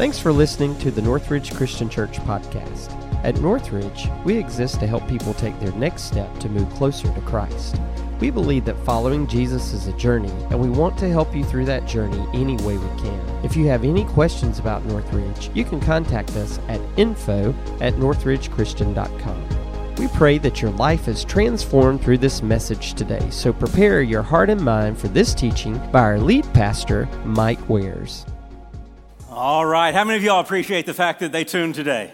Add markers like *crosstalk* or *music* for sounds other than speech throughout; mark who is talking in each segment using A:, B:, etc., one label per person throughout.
A: Thanks for listening to the Northridge Christian Church podcast. At Northridge, we exist to help people take their next step to move closer to Christ. We believe that following Jesus is a journey, and we want to help you through that journey any way we can. If you have any questions about Northridge, you can contact us at info at northridgechristian.com. We pray that your life is transformed through this message today, so prepare your heart and mind for this teaching by our lead pastor, Mike Wares.
B: All right. How many of y'all appreciate the fact that they tuned today?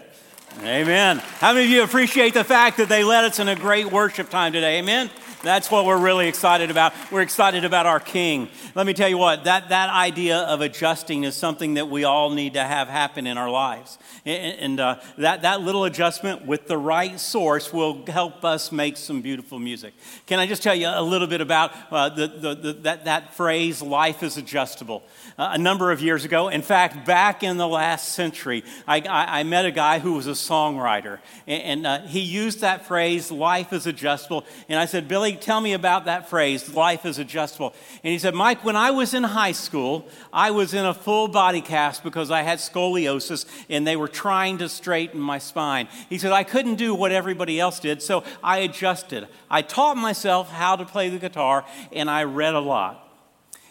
B: Amen. How many of you appreciate the fact that they led us in a great worship time today? Amen. That's what we're really excited about. We're excited about our King. Let me tell you what, that, that idea of adjusting is something that we all need to have happen in our lives. And, uh, that, that little adjustment with the right source will help us make some beautiful music. Can I just tell you a little bit about uh, the, the, the, that, that phrase, life is adjustable? Uh, a number of years ago, in fact, back in the last century, I, I, I met a guy who was a songwriter. And, and uh, he used that phrase, life is adjustable. And I said, Billy, tell me about that phrase, life is adjustable. And he said, Mike, when I was in high school, I was in a full body cast because I had scoliosis and they were trying to straighten my spine. He said, I couldn't do what everybody else did, so I adjusted. I taught myself how to play the guitar and I read a lot.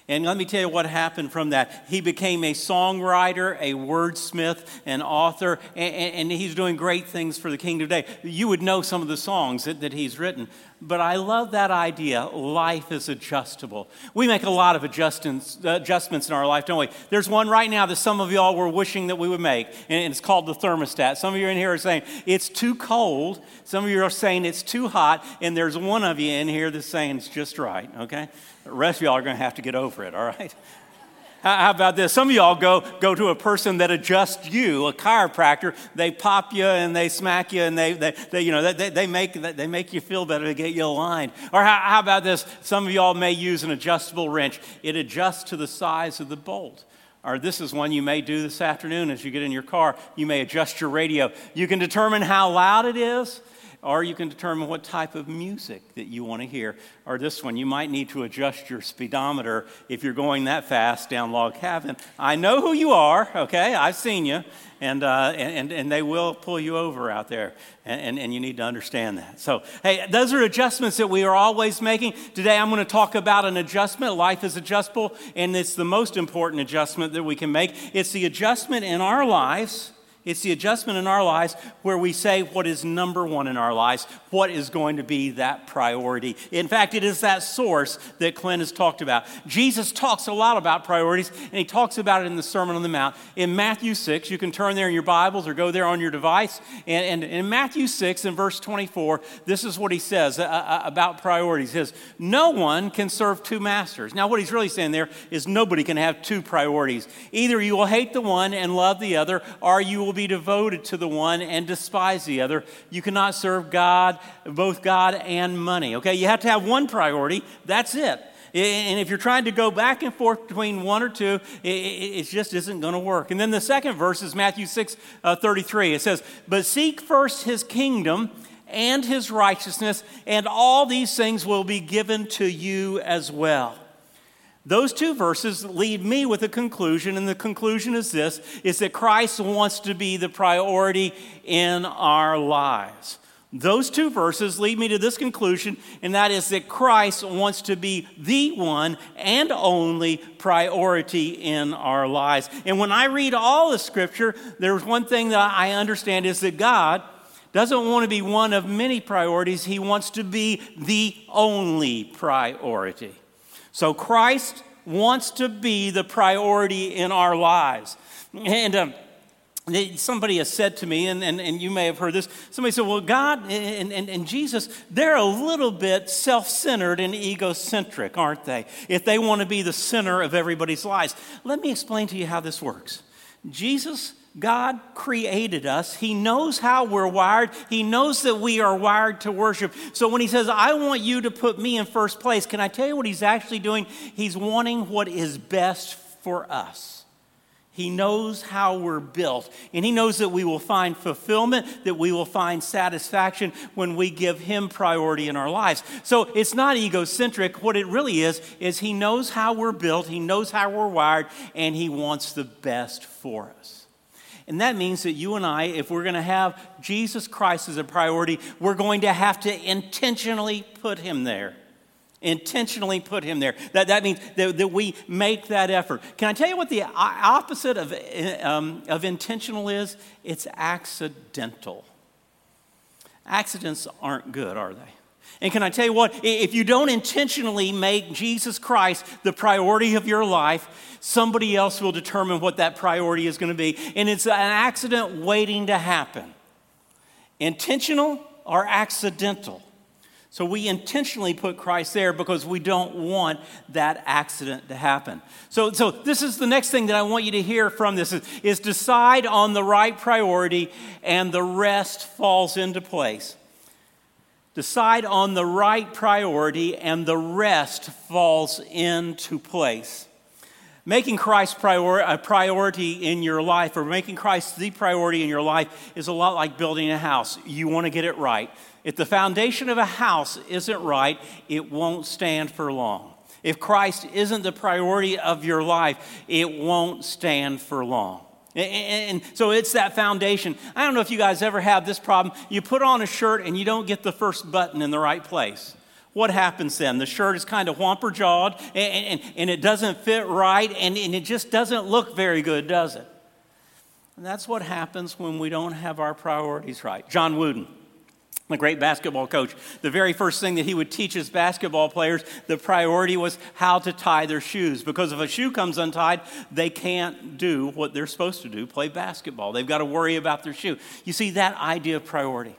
B: And let me tell you what happened from that. He became a songwriter, a wordsmith, an author, and, and, he's doing great things for the kingdom today. You would know some of the songs that, that he's written. But I love that idea life is adjustable. We make a lot of adjustments, adjustments in our life, don't we? There's one right now that some of y'all were wishing that we would make, and it's called the thermostat. Some of you in here are saying it's too cold, some of you are saying it's too hot, and there's one of you in here that's saying it's just right, okay? The rest of y'all are going to have to get over it, all right? How about this? Some of y'all go, go to a person that adjusts you, a chiropractor. They pop you and they smack you and they, they, they you know, they, they, make, they make you feel better to get you aligned. Or how, how about this? Some of y'all may use an adjustable wrench. It adjusts to the size of the bolt. Or this is one you may do this afternoon as you get in your car. You may adjust your radio. You can determine how loud it is or you can determine what type of music that you want to hear. Or this one, you might need to adjust your speedometer if you're going that fast down Log Cabin. I know who you are, okay? I've seen you, and, uh, and, and they will pull you over out there, and, and, and you need to understand that. So, hey, those are adjustments that we are always making. Today, I'm going to talk about an adjustment. Life is adjustable, and it's the most important adjustment that we can make. It's the adjustment in our lives it's the adjustment in our lives where we say what is number one in our lives, what is going to be that priority. In fact, it is that source that Clint has talked about. Jesus talks a lot about priorities, and he talks about it in the Sermon on the Mount. In Matthew 6, you can turn there in your Bibles or go there on your device. And, and in Matthew 6, in verse 24, this is what he says uh, uh, about priorities. He says, No one can serve two masters. Now, what he's really saying there is nobody can have two priorities. Either you will hate the one and love the other, or you will be devoted to the one and despise the other. You cannot serve God, both God and money. Okay, you have to have one priority. That's it. And if you're trying to go back and forth between one or two, it, just isn't going to work. And then the second verse is Matthew 6 uh, 33. It says, But seek first his kingdom and his righteousness, and all these things will be given to you as well. Those two verses lead me with a conclusion, and the conclusion is this is that Christ wants to be the priority in our lives. Those two verses lead me to this conclusion, and that is that Christ wants to be the one and only priority in our lives. And when I read all the scripture, there's one thing that I understand is that God doesn't want to be one of many priorities, He wants to be the only priority. So Christ wants to be the priority in our lives. And um, somebody has said to me, and, and, and you may have heard this, somebody said, Well, God and, and, and Jesus, they're a little bit self centered and egocentric, aren't they? If they want to be the center of everybody's lives. Let me explain to you how this works. Jesus God created us. He knows how we're wired. He knows that we are wired to worship. So when He says, I want you to put me in first place, can I tell you what He's actually doing? He's wanting what is best for us. He knows how we're built, and He knows that we will find fulfillment, that we will find satisfaction when we give Him priority in our lives. So it's not egocentric. What it really is, is He knows how we're built, He knows how we're wired, and He wants the best for us. And that means that you and I, if we're going to have Jesus Christ as a priority, we're going to have to intentionally put him there. Intentionally put him there. That, that means that, that we make that effort. Can I tell you what the opposite of, um, of intentional is? It's accidental. Accidents aren't good, are they? And can I tell you what? If you don't intentionally make Jesus Christ the priority of your life, somebody else will determine what that priority is going to be. And it's an accident waiting to happen. Intentional or accidental. So we intentionally put Christ there because we don't want that accident to happen. So, so this is the next thing that I want you to hear from this is, is decide on the right priority and the rest falls into place. Decide on the right priority, and the rest falls into place. Making Christ prior- a priority in your life, or making Christ the priority in your life, is a lot like building a house. You want to get it right. If the foundation of a house isn't right, it won't stand for long. If Christ isn't the priority of your life, it won't stand for long. And so it's that foundation. I don't know if you guys ever have this problem. You put on a shirt and you don't get the first button in the right place. What happens then? The shirt is kind of whomper jawed and, and, and, it doesn't fit right and, and it just doesn't look very good, does it? And that's what happens when we don't have our priorities right. John Wooden a great basketball coach. The very first thing that he would teach his basketball players, the priority was how to tie their shoes. Because if a shoe comes untied, they can't do what they're supposed to do play basketball. They've got to worry about their shoe. You see, that idea of priority.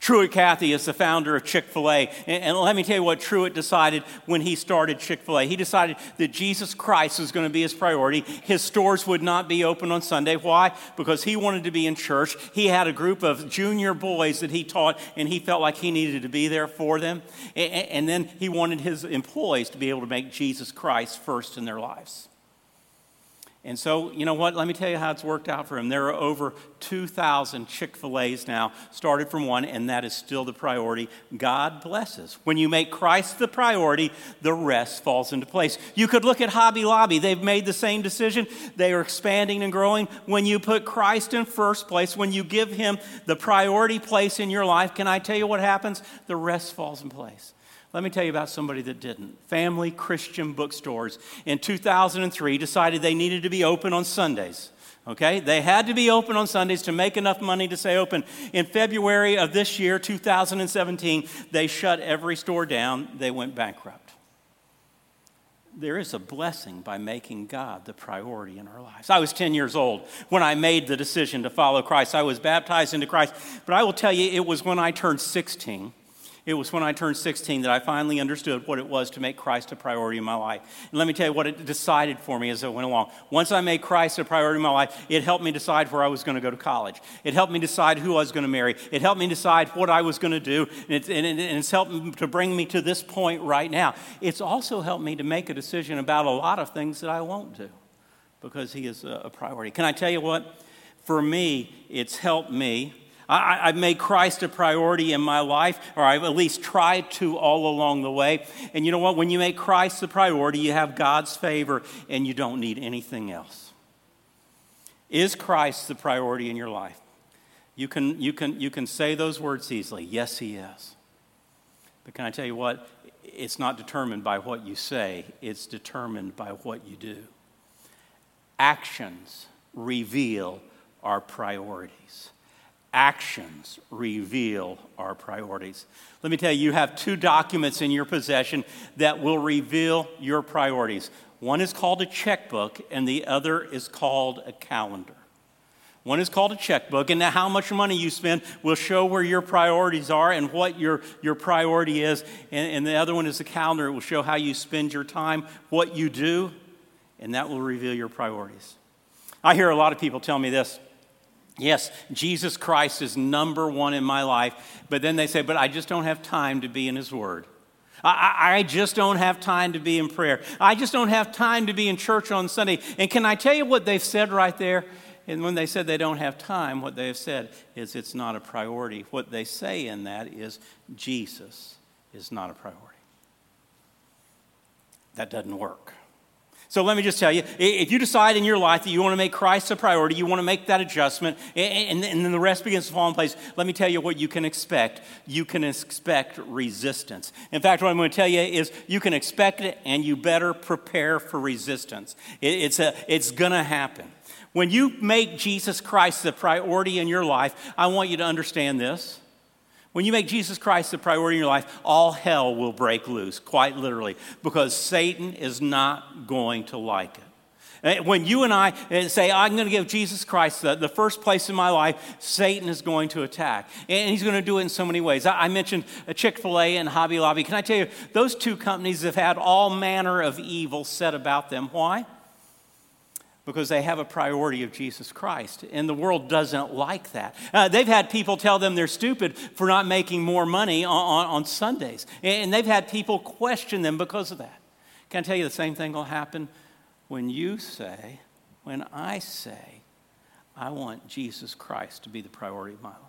B: Truett Cathy is the founder of Chick fil A. And, let me tell you what Truett decided when he started Chick fil A. He decided that Jesus Christ was going to be his priority. His stores would not be open on Sunday. Why? Because he wanted to be in church. He had a group of junior boys that he taught, and he felt like he needed to be there for them. And, and then he wanted his employees to be able to make Jesus Christ first in their lives. And so, you know what? Let me tell you how it's worked out for him. There are over 2,000 Chick fil A's now, started from one, and that is still the priority. God blesses. When you make Christ the priority, the rest falls into place. You could look at Hobby Lobby. They've made the same decision. They are expanding and growing. When you put Christ in first place, when you give him the priority place in your life, can I tell you what happens? The rest falls in place. Let me tell you about somebody that didn't. Family Christian bookstores in 2003 decided they needed to be open on Sundays. Okay? They had to be open on Sundays to make enough money to stay open. In February of this year, 2017, they shut every store down. They went bankrupt. There is a blessing by making God the priority in our lives. I was 10 years old when I made the decision to follow Christ. I was baptized into Christ, but I will tell you, it was when I turned 16 it was when I turned 16 that I finally understood what it was to make Christ a priority in my life. And let me tell you what it decided for me as I went along. Once I made Christ a priority in my life, it helped me decide where I was going to go to college. It helped me decide who I was going to marry. It helped me decide what I was going to do. And it's, and it's helped to bring me to this point right now. It's also helped me to make a decision about a lot of things that I won't do because He is a priority. Can I tell you what? For me, it's helped me I, have made Christ a priority in my life, or I've at least tried to all along the way. And you know what? When you make Christ the priority, you have God's favor and you don't need anything else. Is Christ the priority in your life? You can, you can, you can say those words easily. Yes, He is. But can I tell you what? It's not determined by what you say, it's determined by what you do. Actions reveal our priorities actions reveal our priorities. Let me tell you, you have two documents in your possession that will reveal your priorities. One is called a checkbook, and the other is called a calendar. One is called a checkbook, and how much money you spend will show where your priorities are and what your, your priority is. And, and the other one is a calendar. It will show how you spend your time, what you do, and that will reveal your priorities. I hear a lot of people tell me this Yes, Jesus Christ is number one in my life, but then they say, but I just don't have time to be in His Word. I, I, just don't have time to be in prayer. I just don't have time to be in church on Sunday. And can I tell you what they've said right there? And when they said they don't have time, what they have said is it's not a priority. What they say in that is Jesus is not a priority. That doesn't work. So let me just tell you if you decide in your life that you want to make Christ a priority, you want to make that adjustment, and, then the rest begins to fall in place, let me tell you what you can expect. You can expect resistance. In fact, what I'm going to tell you is you can expect it, and you better prepare for resistance. it's, a, it's going to happen. When you make Jesus Christ the priority in your life, I want you to understand this. When you make Jesus Christ the priority in your life, all hell will break loose, quite literally, because Satan is not going to like it. When you and I eh, say, I'm going to give Jesus Christ the, the first place in my life, Satan is going to attack. And he's going to do it in so many ways. I, I mentioned Chick fil A and Hobby Lobby. Can I tell you, those two companies have had all manner of evil said about them. Why? Because they have a priority of Jesus Christ. And the world doesn't like that. Uh, they've had people tell them they're stupid for not making more money on, on, on, Sundays. And they've had people question them because of that. Can I tell you the same thing will happen when you say, when I say, I want Jesus Christ to be the priority of my life?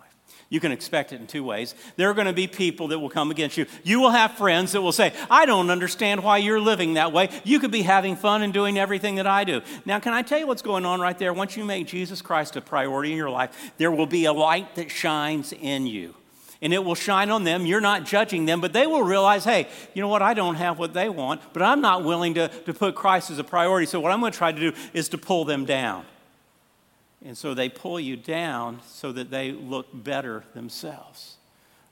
B: You can expect it in two ways. There are going to be people that will come against you. You will have friends that will say, I don't understand why you're living that way. You could be having fun and doing everything that I do. Now, can I tell you what's going on right there? Once you make Jesus Christ a priority in your life, there will be a light that shines in you. And it will shine on them. You're not judging them, but they will realize, hey, you know what? I don't have what they want, but I'm not willing to, to put Christ as a priority. So, what I'm going to try to do is to pull them down. And so they pull you down so that they look better themselves.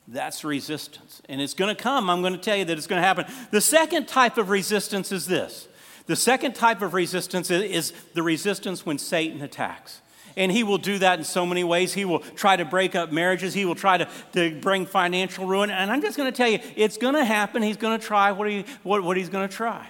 B: That's resistance. And it's going to come. I'm going to tell you that it's going to happen. The second type of resistance is this the second type of resistance is the resistance when Satan attacks. And he will do that in so many ways. He will try to break up marriages. He will try to, to bring financial ruin. And I'm just going to tell you, it's going to happen. He's going to try what, he, what, what he's going to try.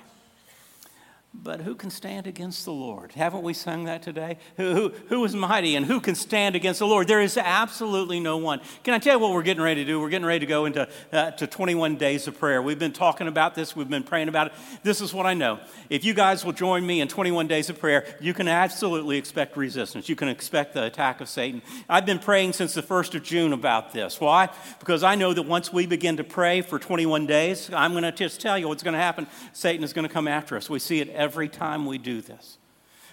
B: But who can stand against the Lord? Haven't we sung that today? Who, who, who is mighty and who can stand against the Lord? There is absolutely no one. Can I tell you what we're getting ready to do? We're getting ready to go into uh, to 21 days of prayer. We've been talking about this, we've been praying about it. This is what I know. If you guys will join me in 21 days of prayer, you can absolutely expect resistance. You can expect the attack of Satan. I've been praying since the 1st of June about this. Why? Because I know that once we begin to pray for 21 days, I'm going to just tell you what's going to happen. Satan is going to come after us. We see it every time we do this.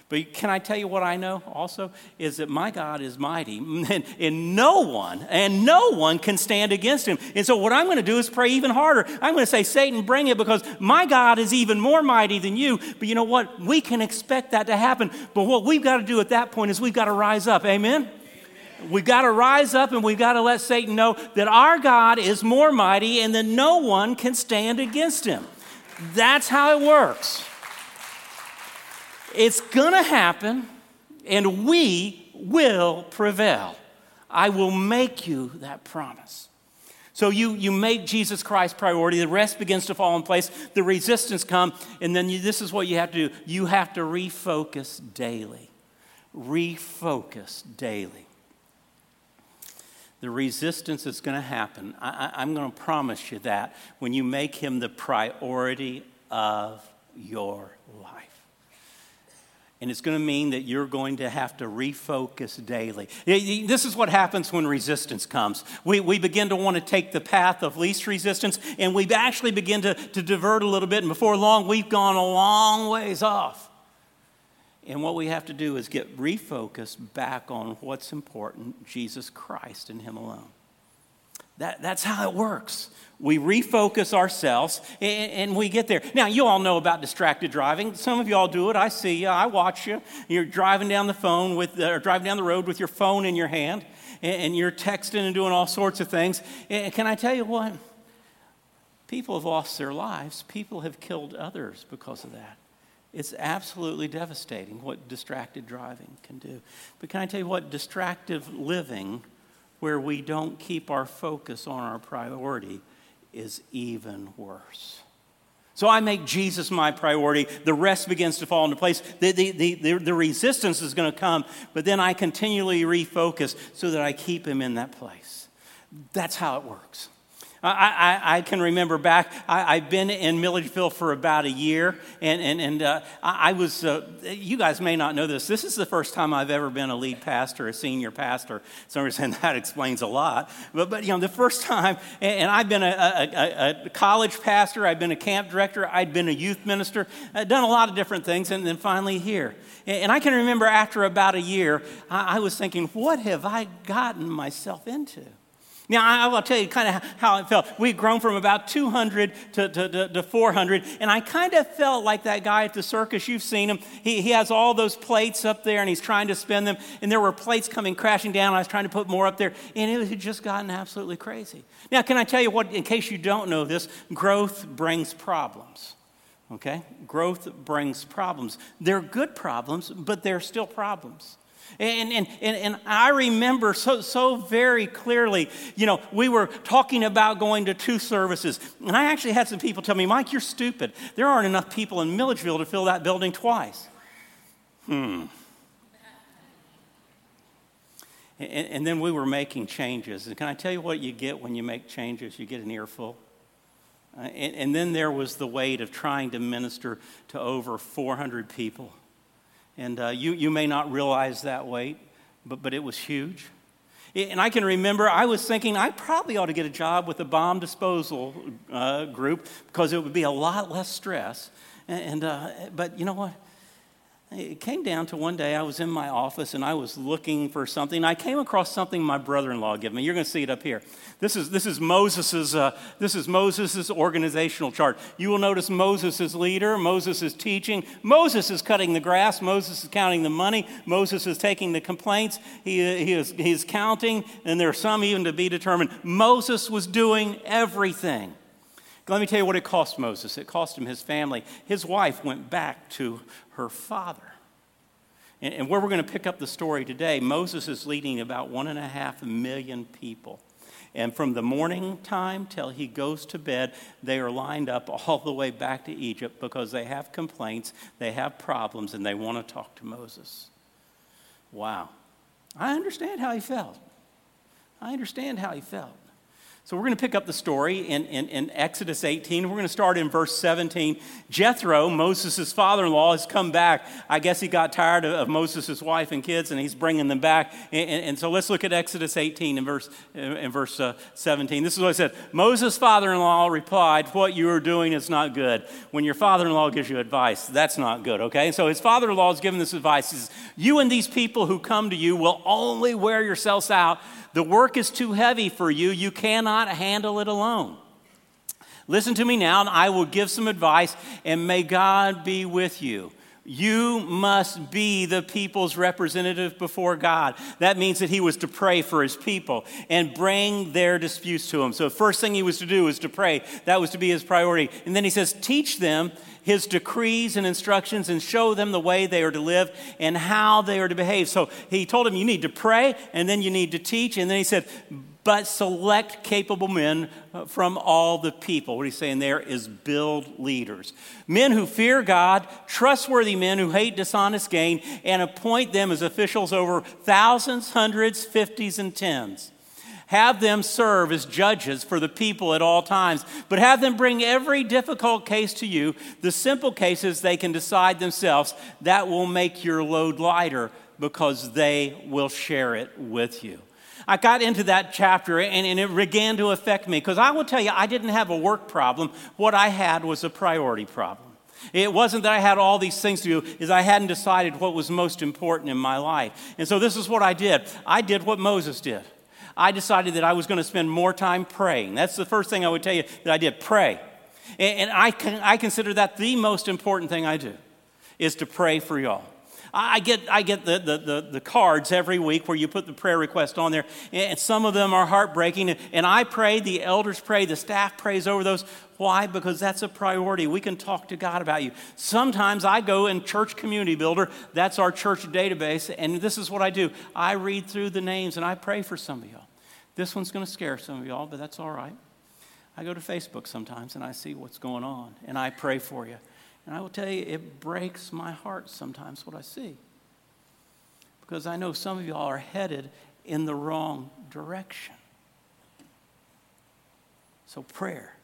B: But can I tell you what I know also? Is that my God is mighty, and, *laughs* and, no one, and no one can stand against him. And so, what I'm going to do is pray even harder. I'm going to say, Satan, bring it, because my God is even more mighty than you. But you know what? We can expect that to happen. But what we've got to do at that point is we've got to rise up. Amen? We've got to rise up and we've got to let Satan know that our God is more mighty and that no one can stand against him. That's how it works. It's going to happen, and we will prevail. I will make you that promise. So you, you make Jesus Christ priority. The rest begins to fall in place. The resistance come, and then you, this is what you have to do. You have to refocus daily. Refocus daily. The resistance is going to happen. I, I, I'm going to promise you that when you make him the priority of your and it's going to mean that you're going to have to refocus daily. This is what happens when resistance comes. We, we begin to want to take the path of least resistance, and we actually begin to, to divert a little bit. And before long, we've gone a long ways off. And what we have to do is get refocused back on what's important Jesus Christ and Him alone. That, that's how it works. We refocus ourselves and, and, we get there. Now, you all know about distracted driving. Some of you all do it. I see you. I watch you. You're driving down the phone with, uh, or driving down the road with your phone in your hand, and, and you're texting and doing all sorts of things. And can I tell you what? People have lost their lives. People have killed others because of that. It's absolutely devastating what distracted driving can do. But can I tell you what? Distractive living where we don't keep our focus on our priority is even worse. So I make Jesus my priority. The rest begins to fall into place. The, the, the, the, resistance is going to come, but then I continually refocus so that I keep him in that place. That's how it works. I, I, I can remember back, I, have been in Milledgeville for about a year, and, and, and uh, I, was, uh, you guys may not know this, this is the first time I've ever been a lead pastor, a senior pastor. So I'm *laughs* saying that explains a lot. But, but you know, the first time, and, and I've been a, a, a, college pastor, I've been a camp director, I'd been a youth minister, I'd done a lot of different things, and then finally here. And, and I can remember after about a year, I, I was thinking, what have I gotten myself into? Now, I will tell you kind of how it felt. We'd grown from about 200 to, to, to, to 400, and I kind of felt like that guy at the circus. You've seen him. He, he has all those plates up there, and he's trying to spin them, and there were plates coming crashing down. I was trying to put more up there, and it had just gotten absolutely crazy. Now, can I tell you what, in case you don't know this, growth brings problems. Okay? Growth brings problems. They're good problems, but they're still problems. And, and, and, and, I remember so, so very clearly, you know, we were talking about going to two services. And I actually had some people tell me, Mike, you're stupid. There aren't enough people in Milledgeville to fill that building twice. Hmm. And, and then we were making changes. And can I tell you what you get when you make changes? You get an earful. Uh, and, and then there was the weight of trying to minister to over 400 people. And uh, you, you may not realize that weight, but, but it was huge. And I can remember I was thinking I probably ought to get a job with the bomb disposal uh, group because it would be a lot less stress. And, uh, but you know what? It came down to one day I was in my office and I was looking for something. I came across something my brother-in-law gave me. You're going to see it up here. This is, this is Moses's uh, this is Moses's organizational chart. You will notice Moses is leader. Moses is teaching. Moses is cutting the grass. Moses is counting the money. Moses is taking the complaints. He, he is he's counting, and there are some even to be determined. Moses was doing everything. Let me tell you what it cost Moses. It cost him his family. His wife went back to her father. And, and where we're going to pick up the story today, Moses is leading about one and a half million people. And from the morning time till he goes to bed, they are lined up all the way back to Egypt because they have complaints, they have problems, and they want to talk to Moses. Wow. I understand how he felt. I understand how he felt. So we're going to pick up the story in, in, in Exodus 18. We're going to start in verse 17. Jethro, Moses' father in law, has come back. I guess he got tired of, of Moses' wife and kids, and he's bringing them back. And, and, and, so let's look at Exodus 18 in verse, in verse uh, 17. This is what I said Moses' father in law replied, What you are doing is not good. When your father in law gives you advice, that's not good, okay? So his father in law is giving this advice. He says, You and these people who come to you will only wear yourselves out the work is too heavy for you. You cannot handle it alone. Listen to me now, and I will give some advice, and may God be with you. You must be the people's representative before God. That means that he was to pray for his people and bring their disputes to him. So, the first thing he was to do was to pray. That was to be his priority. And then he says, Teach them his decrees and instructions and show them the way they are to live and how they are to behave. So he told him, You need to pray and then you need to teach. And then he said, But select capable men uh, from all the people. What he's saying there is build leaders. Men who fear God, trustworthy men who hate dishonest gain, and appoint them as officials over thousands, hundreds, fifties, and tens. Have them serve as judges for the people at all times, but have them bring every difficult case to you. The simple cases they can decide themselves. That will make your load lighter because they will share it with you. I got into that chapter and, and it began to affect me because I will tell you, I didn't have a work problem. What I had was a priority problem. It wasn't that I had all these things to do, is I hadn't decided what was most important in my life. And so this is what I did. I did what Moses did. I decided that I was going to spend more time praying. That's the first thing I would tell you that I did pray. And, I, I consider that the most important thing I do is to pray for y'all. I get, I get the, the, the, the, cards every week where you put the prayer request on there, and some of them are heartbreaking. And I pray, the elders pray, the staff prays over those. Why? Because that's a priority. We can talk to God about you. Sometimes I go in Church Community Builder, that's our church database, and this is what I do I read through the names and I pray for some of y'all. This one's going to scare some of y'all, but that's all right. I go to Facebook sometimes and I see what's going on and I pray for you. And I will tell you, it breaks my heart sometimes what I see. Because I know some of y'all are headed in the wrong direction. So, prayer.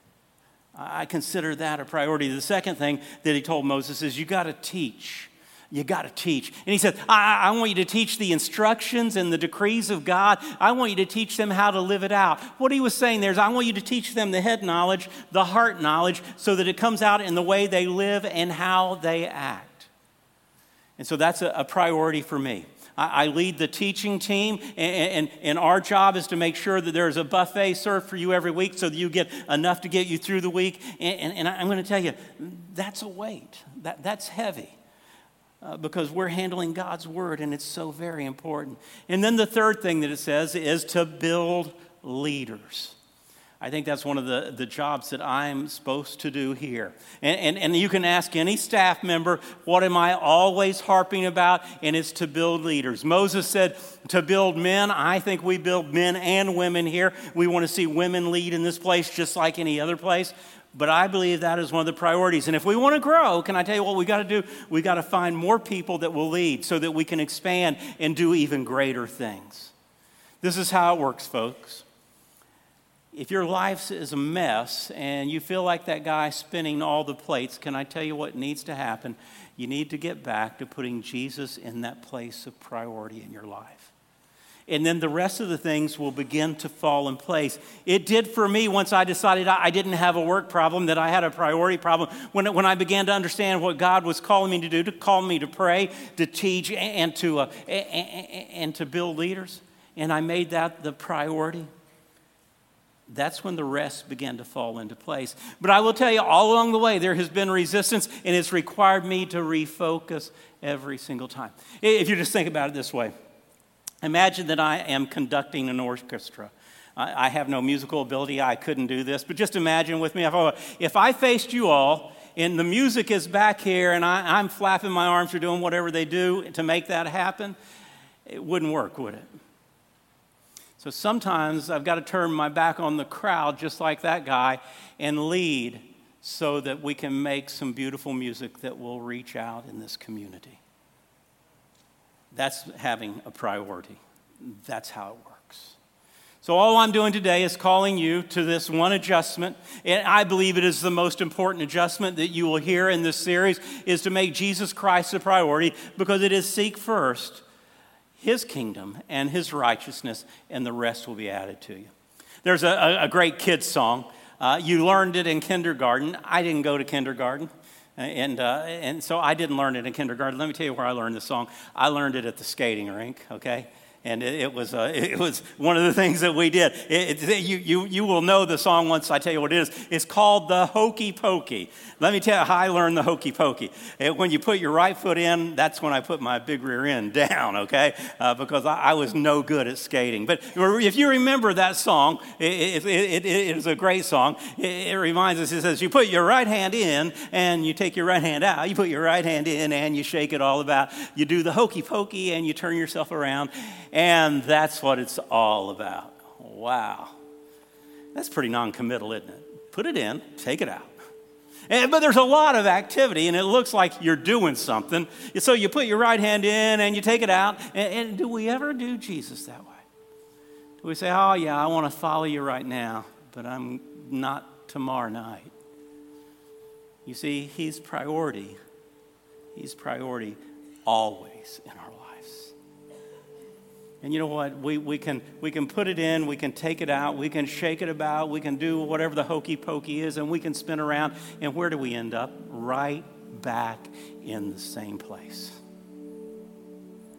B: I consider that a priority. The second thing that he told Moses is you got to teach. You got to teach. And he said, I, I, want you to teach the instructions and the decrees of God. I want you to teach them how to live it out. What he was saying there is, I want you to teach them the head knowledge, the heart knowledge, so that it comes out in the way they live and how they act. And so that's a, a priority for me. I, lead the teaching team, and, and, and, our job is to make sure that there's a buffet served for you every week so that you get enough to get you through the week. And, and, and I'm going to tell you, that's a weight, that, that's heavy. Uh, because we're handling God's word and it's so very important. And then the third thing that it says is to build leaders. I think that's one of the, the jobs that I'm supposed to do here. And, and, and you can ask any staff member, what am I always harping about? And it's to build leaders. Moses said to build men. I think we build men and women here. We want to see women lead in this place just like any other place. But I believe that is one of the priorities. And if we want to grow, can I tell you what we got to do? We got to find more people that will lead so that we can expand and do even greater things. This is how it works, folks if your life is a mess and you feel like that guy spinning all the plates, can I tell you what needs to happen? You need to get back to putting Jesus in that place of priority in your life. And then the rest of the things will begin to fall in place. It did for me once I decided I didn't have a work problem, that I had a priority problem. When, when I began to understand what God was calling me to do, to call me to pray, to teach, and to, uh, and, and to build leaders. And I made that the priority that's when the rest began to fall into place. But I will tell you, all along the way, there has been resistance, and it's required me to refocus every single time. If you just think about it this way imagine that I am conducting an orchestra. I have no musical ability, I couldn't do this, but just imagine with me if I faced you all and the music is back here and I, am flapping my arms or doing whatever they do to make that happen, it wouldn't work, would it? So sometimes I've got to turn my back on the crowd, just like that guy, and lead so that we can make some beautiful music that will reach out in this community. That's having a priority. That's how it works. So, all I'm doing today is calling you to this one adjustment. And I believe it is the most important adjustment that you will hear in this series is to make Jesus Christ a priority because it is seek first his kingdom and his righteousness, and the rest will be added to you. There's a, a great kids' song. Uh, you learned it in kindergarten. I didn't go to kindergarten. And, uh, and so I didn't learn it in kindergarten. Let me tell you where I learned the song. I learned it at the skating rink, okay? And it, it was, uh, *laughs* it was one of the things that we did. It, it, you, you, you will know the song once I tell you what it is. It's called the Hokey Pokey. Let me tell you how I learned the Hokey Pokey. when you put your right foot in, that's when I put my big rear end *laughs* down, okay? Uh, because I, I, was no good at skating. But if you remember that song, it, it is a great song. It, reminds us, it says, you put your right hand in and you take your right hand out. You put your right hand in and you shake it all about. You do the Hokey Pokey and you turn yourself around and that's what it's all about. Wow. That's pretty non committal, isn't it? Put it in, take it out. And, but there's a lot of activity, and it looks like you're doing something. So you put your right hand in and you take it out. And, and do we ever do Jesus that way? Do we say, oh, yeah, I want to follow you right now, but I'm not tomorrow night? You see, He's priority. He's priority always in our and you know what? We, we, can, we can put it in, we can take it out, we can shake it about, we can do whatever the hokey pokey is, and we can spin around. And where do we end up? Right back in the same place.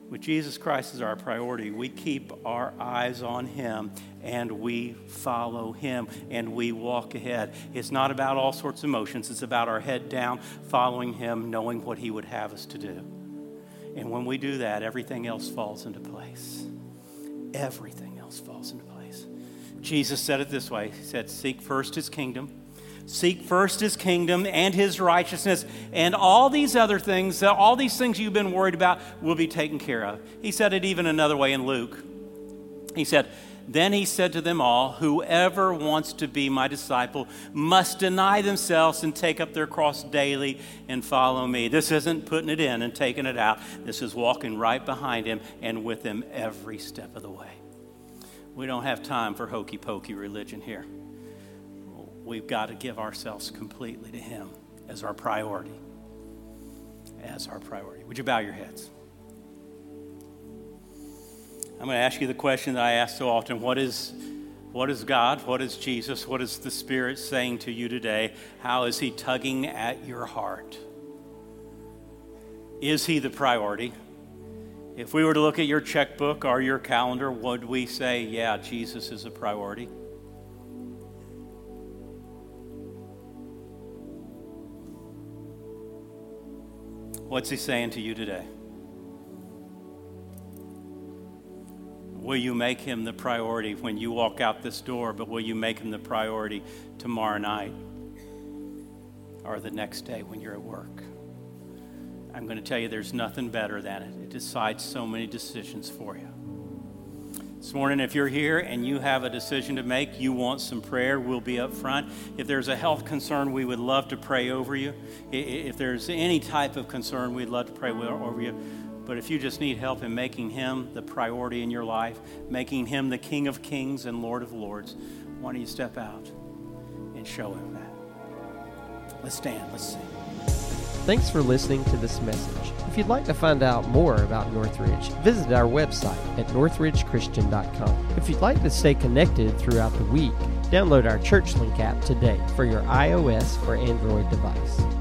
B: With Jesus Christ as our priority, we keep our eyes on Him and we follow Him and we walk ahead. It's not about all sorts of emotions, it's about our head down, following Him, knowing what He would have us to do. And when we do that, everything else falls into place everything else falls into place. Jesus said it this way He said, Seek first his kingdom. Seek first his kingdom and his righteousness, and all these other things, all these things you've been worried about, will be taken care of. He said it even another way in Luke. He said, Then he said to them all, Whoever wants to be my disciple must deny themselves and take up their cross daily and follow me. This isn't putting it in and taking it out, this is walking right behind him and with him every step of the way. We don't have time for hokey pokey religion here. we've got to give ourselves completely to Him as our priority. As our priority. Would you bow your heads? I'm going to ask you the question that I ask so often what is, what is God? What is Jesus? What is the Spirit saying to you today? How is He tugging at your heart? Is He the priority? If we were to look at your checkbook or your calendar, would we say, yeah, Jesus is a priority? What's he saying to you today? Will you make him the priority when you walk out this door, but will you make him the priority tomorrow night or the next day when you're at work? I'm going to tell you there's nothing better than it. It decides so many decisions for you. This morning, if you're here and you have a decision to make, you want some prayer, we'll be up front. If there's a health concern, we would love to pray over you. If there's any type of concern, we'd love to pray over you. But if you just need help in making Him the priority in your life, making Him the King of Kings and Lord of Lords, why don't you step out and show Him that? Let's stand, let's sing.
A: Thanks for listening to this message. If you'd like to find out more about Northridge, visit our website at northridgechristian.com. If you'd like to stay connected throughout the week, download our ChurchLink app today for your iOS or Android device.